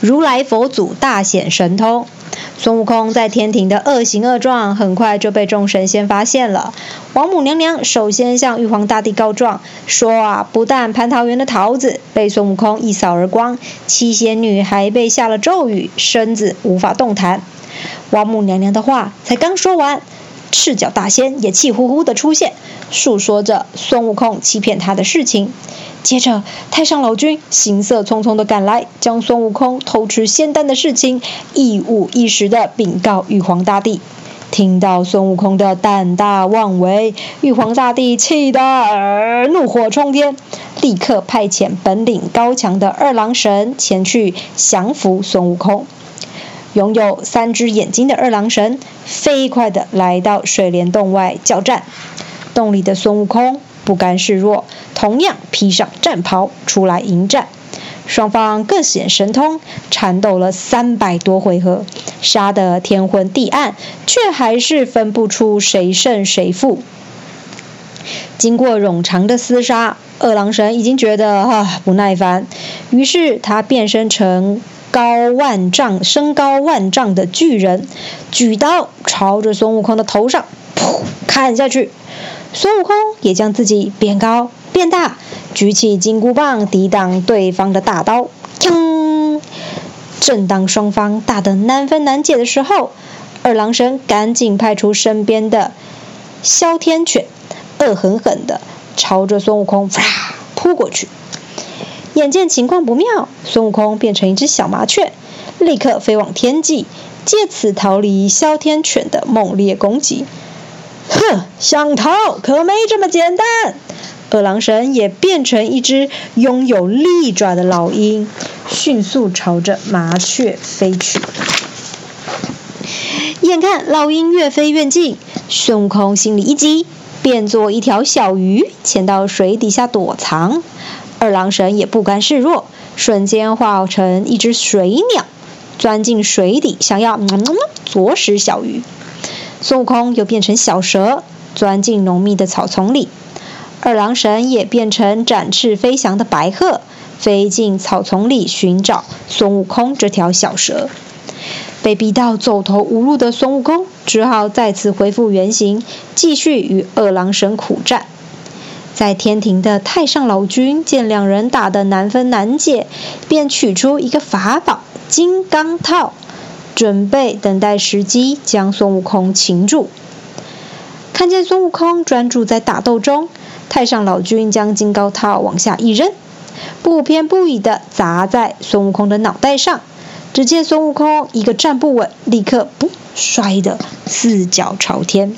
如来佛祖大显神通。孙悟空在天庭的恶行恶状，很快就被众神仙发现了。王母娘娘首先向玉皇大帝告状，说啊，不但蟠桃园的桃子被孙悟空一扫而光，七仙女还被下了咒语，身子无法动弹。王母娘娘的话才刚说完，赤脚大仙也气呼呼地出现，诉说着孙悟空欺骗他的事情。接着，太上老君行色匆匆地赶来，将孙悟空偷吃仙丹的事情一五一十地禀告玉皇大帝。听到孙悟空的胆大妄为，玉皇大帝气得怒火冲天，立刻派遣本领高强的二郎神前去降服孙悟空。拥有三只眼睛的二郎神飞快地来到水帘洞外叫战，洞里的孙悟空不甘示弱。同样披上战袍出来迎战，双方各显神通，缠斗了三百多回合，杀得天昏地暗，却还是分不出谁胜谁负。经过冗长的厮杀，二郎神已经觉得啊不耐烦，于是他变身成高万丈、身高万丈的巨人，举刀朝着孙悟空的头上噗砍下去。孙悟空也将自己变高。变大，举起金箍棒抵挡对方的大刀。锵！正当双方打得难分难解的时候，二郎神赶紧派出身边的哮天犬，恶狠狠地朝着孙悟空啪扑过去。眼见情况不妙，孙悟空变成一只小麻雀，立刻飞往天际，借此逃离哮天犬的猛烈攻击。哼，想逃可没这么简单！二郎神也变成一只拥有利爪的老鹰，迅速朝着麻雀飞去。眼看老鹰越飞越近，孙悟空心里一急，变作一条小鱼，潜到水底下躲藏。二郎神也不甘示弱，瞬间化成一只水鸟，钻进水底，想要啄食小鱼。孙悟空又变成小蛇，钻进浓密的草丛里。二郎神也变成展翅飞翔的白鹤，飞进草丛里寻找孙悟空这条小蛇。被逼到走投无路的孙悟空，只好再次恢复原形，继续与二郎神苦战。在天庭的太上老君见两人打得难分难解，便取出一个法宝金刚套，准备等待时机将孙悟空擒住。看见孙悟空专注在打斗中。太上老君将金刚套往下一扔，不偏不倚地砸在孙悟空的脑袋上。只见孙悟空一个站不稳，立刻不摔得四脚朝天。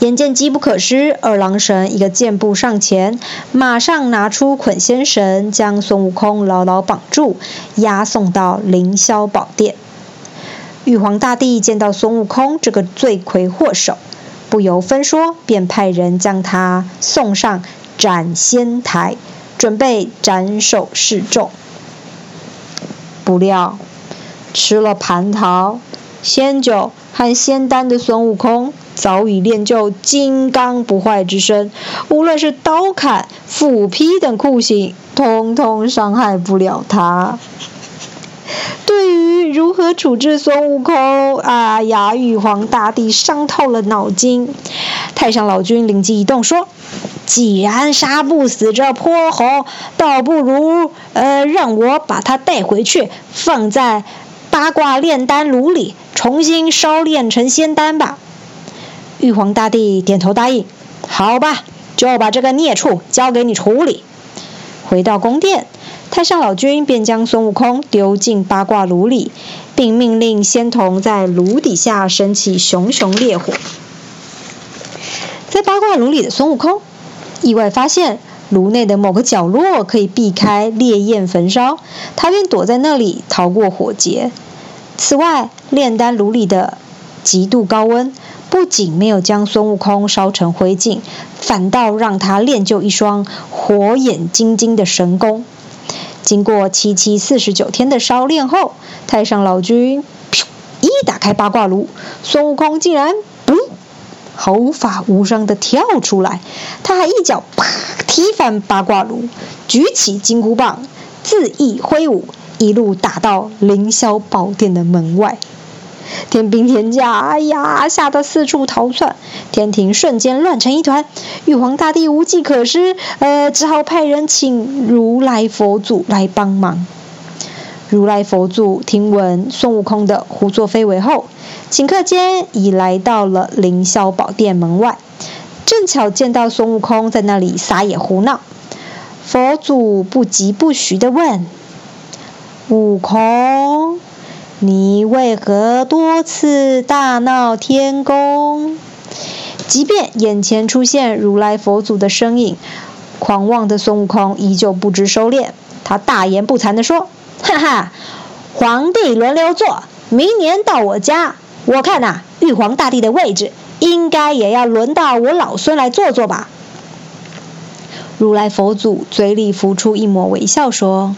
眼见机不可失，二郎神一个箭步上前，马上拿出捆仙绳，将孙悟空牢牢绑住，押送到凌霄宝殿。玉皇大帝见到孙悟空这个罪魁祸首。不由分说，便派人将他送上斩仙台，准备斩首示众。不料吃了蟠桃、仙酒和仙丹的孙悟空，早已练就金刚不坏之身，无论是刀砍、斧劈等酷刑，通通伤害不了他。对于如何处置孙悟空，哎呀，玉皇大帝伤透了脑筋。太上老君灵机一动，说：“既然杀不死这泼猴，倒不如呃，让我把他带回去，放在八卦炼丹炉里，重新烧炼成仙丹吧。”玉皇大帝点头答应：“好吧，就把这个孽畜交给你处理。”回到宫殿。太上老君便将孙悟空丢进八卦炉里，并命令仙童在炉底下升起熊熊烈火。在八卦炉里的孙悟空意外发现炉内的某个角落可以避开烈焰焚烧，他便躲在那里逃过火劫。此外，炼丹炉里的极度高温不仅没有将孙悟空烧成灰烬，反倒让他练就一双火眼金睛的神功。经过七七四十九天的烧炼后，太上老君一打开八卦炉，孙悟空竟然不毫发无伤地跳出来。他还一脚啪踢翻八卦炉，举起金箍棒，恣意挥舞，一路打到凌霄宝殿的门外。天兵天将，哎呀，吓得四处逃窜，天庭瞬间乱成一团。玉皇大帝无计可施，呃，只好派人请如来佛祖来帮忙。如来佛祖听闻孙悟空的胡作非为后，顷刻间已来到了凌霄宝殿门外，正巧见到孙悟空在那里撒野胡闹。佛祖不疾不徐地问：“悟空。”你为何多次大闹天宫？即便眼前出现如来佛祖的身影，狂妄的孙悟空依旧不知收敛。他大言不惭地说：“哈哈，皇帝轮流坐，明年到我家，我看呐，玉皇大帝的位置应该也要轮到我老孙来坐坐吧。”如来佛祖嘴里浮出一抹微笑，说：“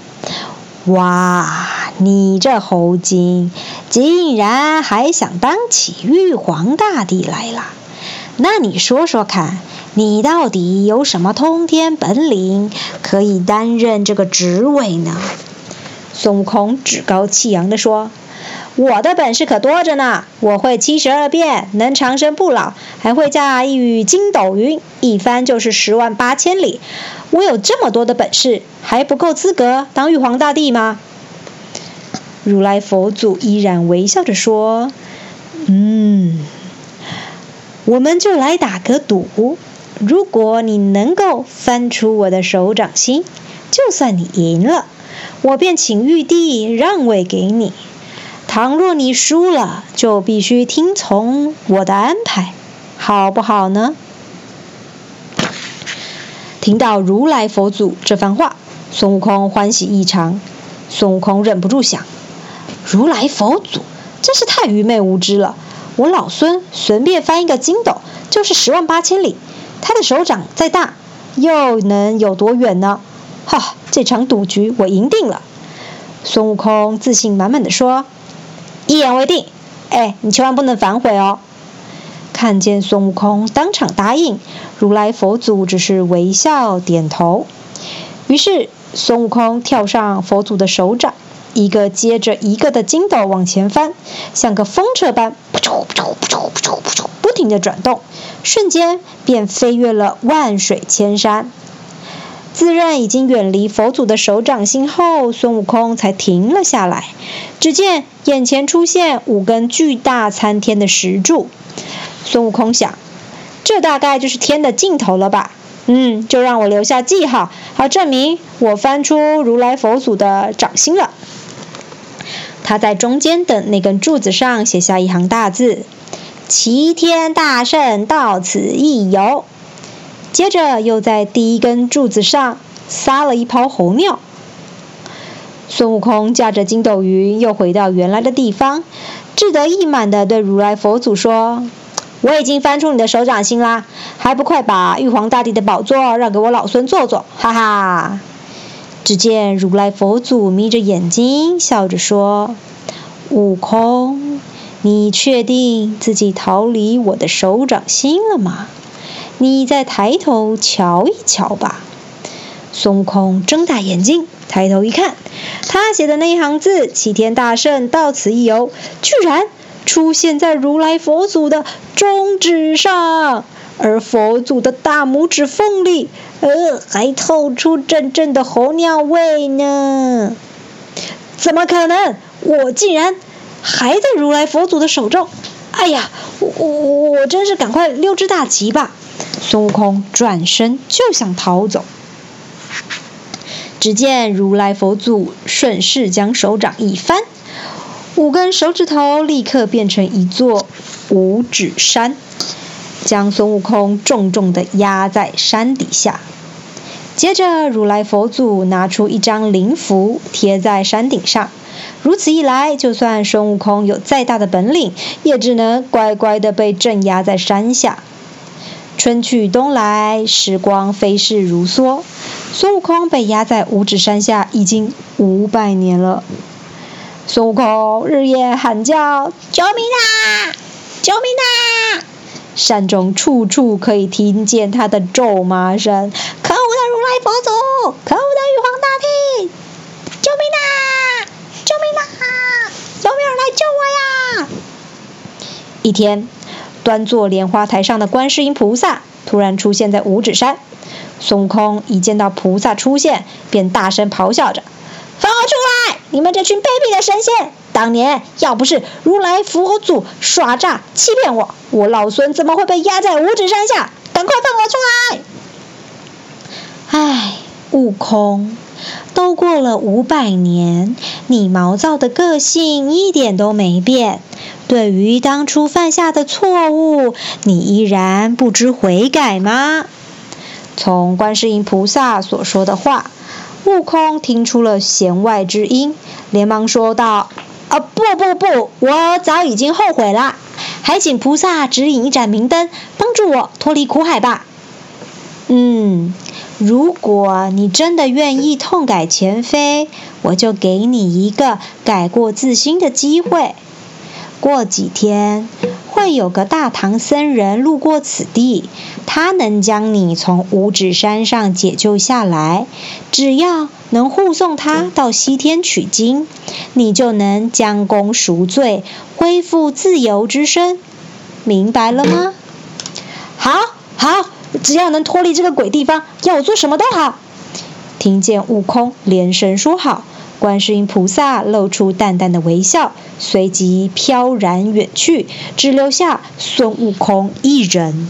哇！”你这猴精，竟然还想当起玉皇大帝来了？那你说说看，你到底有什么通天本领，可以担任这个职位呢？孙悟空趾高气扬地说：“我的本事可多着呢，我会七十二变，能长生不老，还会驾一羽筋斗云，一翻就是十万八千里。我有这么多的本事，还不够资格当玉皇大帝吗？”如来佛祖依然微笑着说：“嗯，我们就来打个赌，如果你能够翻出我的手掌心，就算你赢了，我便请玉帝让位给你；倘若你输了，就必须听从我的安排，好不好呢？”听到如来佛祖这番话，孙悟空欢喜异常。孙悟空忍不住想。如来佛祖真是太愚昧无知了！我老孙随便翻一个筋斗就是十万八千里，他的手掌再大又能有多远呢？哈，这场赌局我赢定了！孙悟空自信满满的说：“一言为定。”哎，你千万不能反悔哦！看见孙悟空当场答应，如来佛祖只是微笑点头。于是孙悟空跳上佛祖的手掌。一个接着一个的筋斗往前翻，像个风车般，噗啾噗啾噗啾噗啾噗啾，不停地转动，瞬间便飞越了万水千山。自认已经远离佛祖的手掌心后，孙悟空才停了下来。只见眼前出现五根巨大参天的石柱。孙悟空想，这大概就是天的尽头了吧？嗯，就让我留下记号，好证明我翻出如来佛祖的掌心了。他在中间的那根柱子上写下一行大字：“齐天大圣到此一游。”接着又在第一根柱子上撒了一泡猴尿。孙悟空驾着筋斗云又回到原来的地方，志得意满地对如来佛祖说：“我已经翻出你的手掌心啦，还不快把玉皇大帝的宝座让给我老孙坐坐？”哈哈。只见如来佛祖眯着眼睛，笑着说：“悟空，你确定自己逃离我的手掌心了吗？你再抬头瞧一瞧吧。”孙悟空睁大眼睛，抬头一看，他写的那一行字“齐天大圣到此一游”，居然出现在如来佛祖的中指上。而佛祖的大拇指缝里，呃，还透出阵阵的猴尿味呢。怎么可能？我竟然还在如来佛祖的手中！哎呀，我我我真是赶快溜之大吉吧！孙悟空转身就想逃走，只见如来佛祖顺势将手掌一翻，五根手指头立刻变成一座五指山。将孙悟空重重地压在山底下。接着，如来佛祖拿出一张灵符贴在山顶上。如此一来，就算孙悟空有再大的本领，也只能乖乖地被镇压在山下。春去冬来，时光飞逝如梭，孙悟空被压在五指山下已经五百年了。孙悟空日夜喊叫：“救命啊！救命啊！”山中处处可以听见他的咒骂声，可恶的如来佛祖，可恶的玉皇大帝。救命啊救命啊，有没有人来救我呀？一天，端坐莲花台上的观世音菩萨突然出现在五指山，孙悟空一见到菩萨出现，便大声咆哮着。放我出来！你们这群卑鄙的神仙！当年要不是如来佛祖耍诈欺骗我，我老孙怎么会被压在五指山下？赶快放我出来！”唉，悟空，都过了五百年，你毛躁的个性一点都没变。对于当初犯下的错误，你依然不知悔改吗？从观世音菩萨所说的话，悟空听出了弦外之音，连忙说道：“啊，不不不，我早已经后悔了，还请菩萨指引一盏明灯，帮助我脱离苦海吧。”嗯，如果你真的愿意痛改前非，我就给你一个改过自新的机会。过几天。会有个大唐僧人路过此地，他能将你从五指山上解救下来。只要能护送他到西天取经，你就能将功赎罪，恢复自由之身。明白了吗？好，好，只要能脱离这个鬼地方，要我做什么都好。听见悟空连声说好。观世音菩萨露出淡淡的微笑，随即飘然远去，只留下孙悟空一人。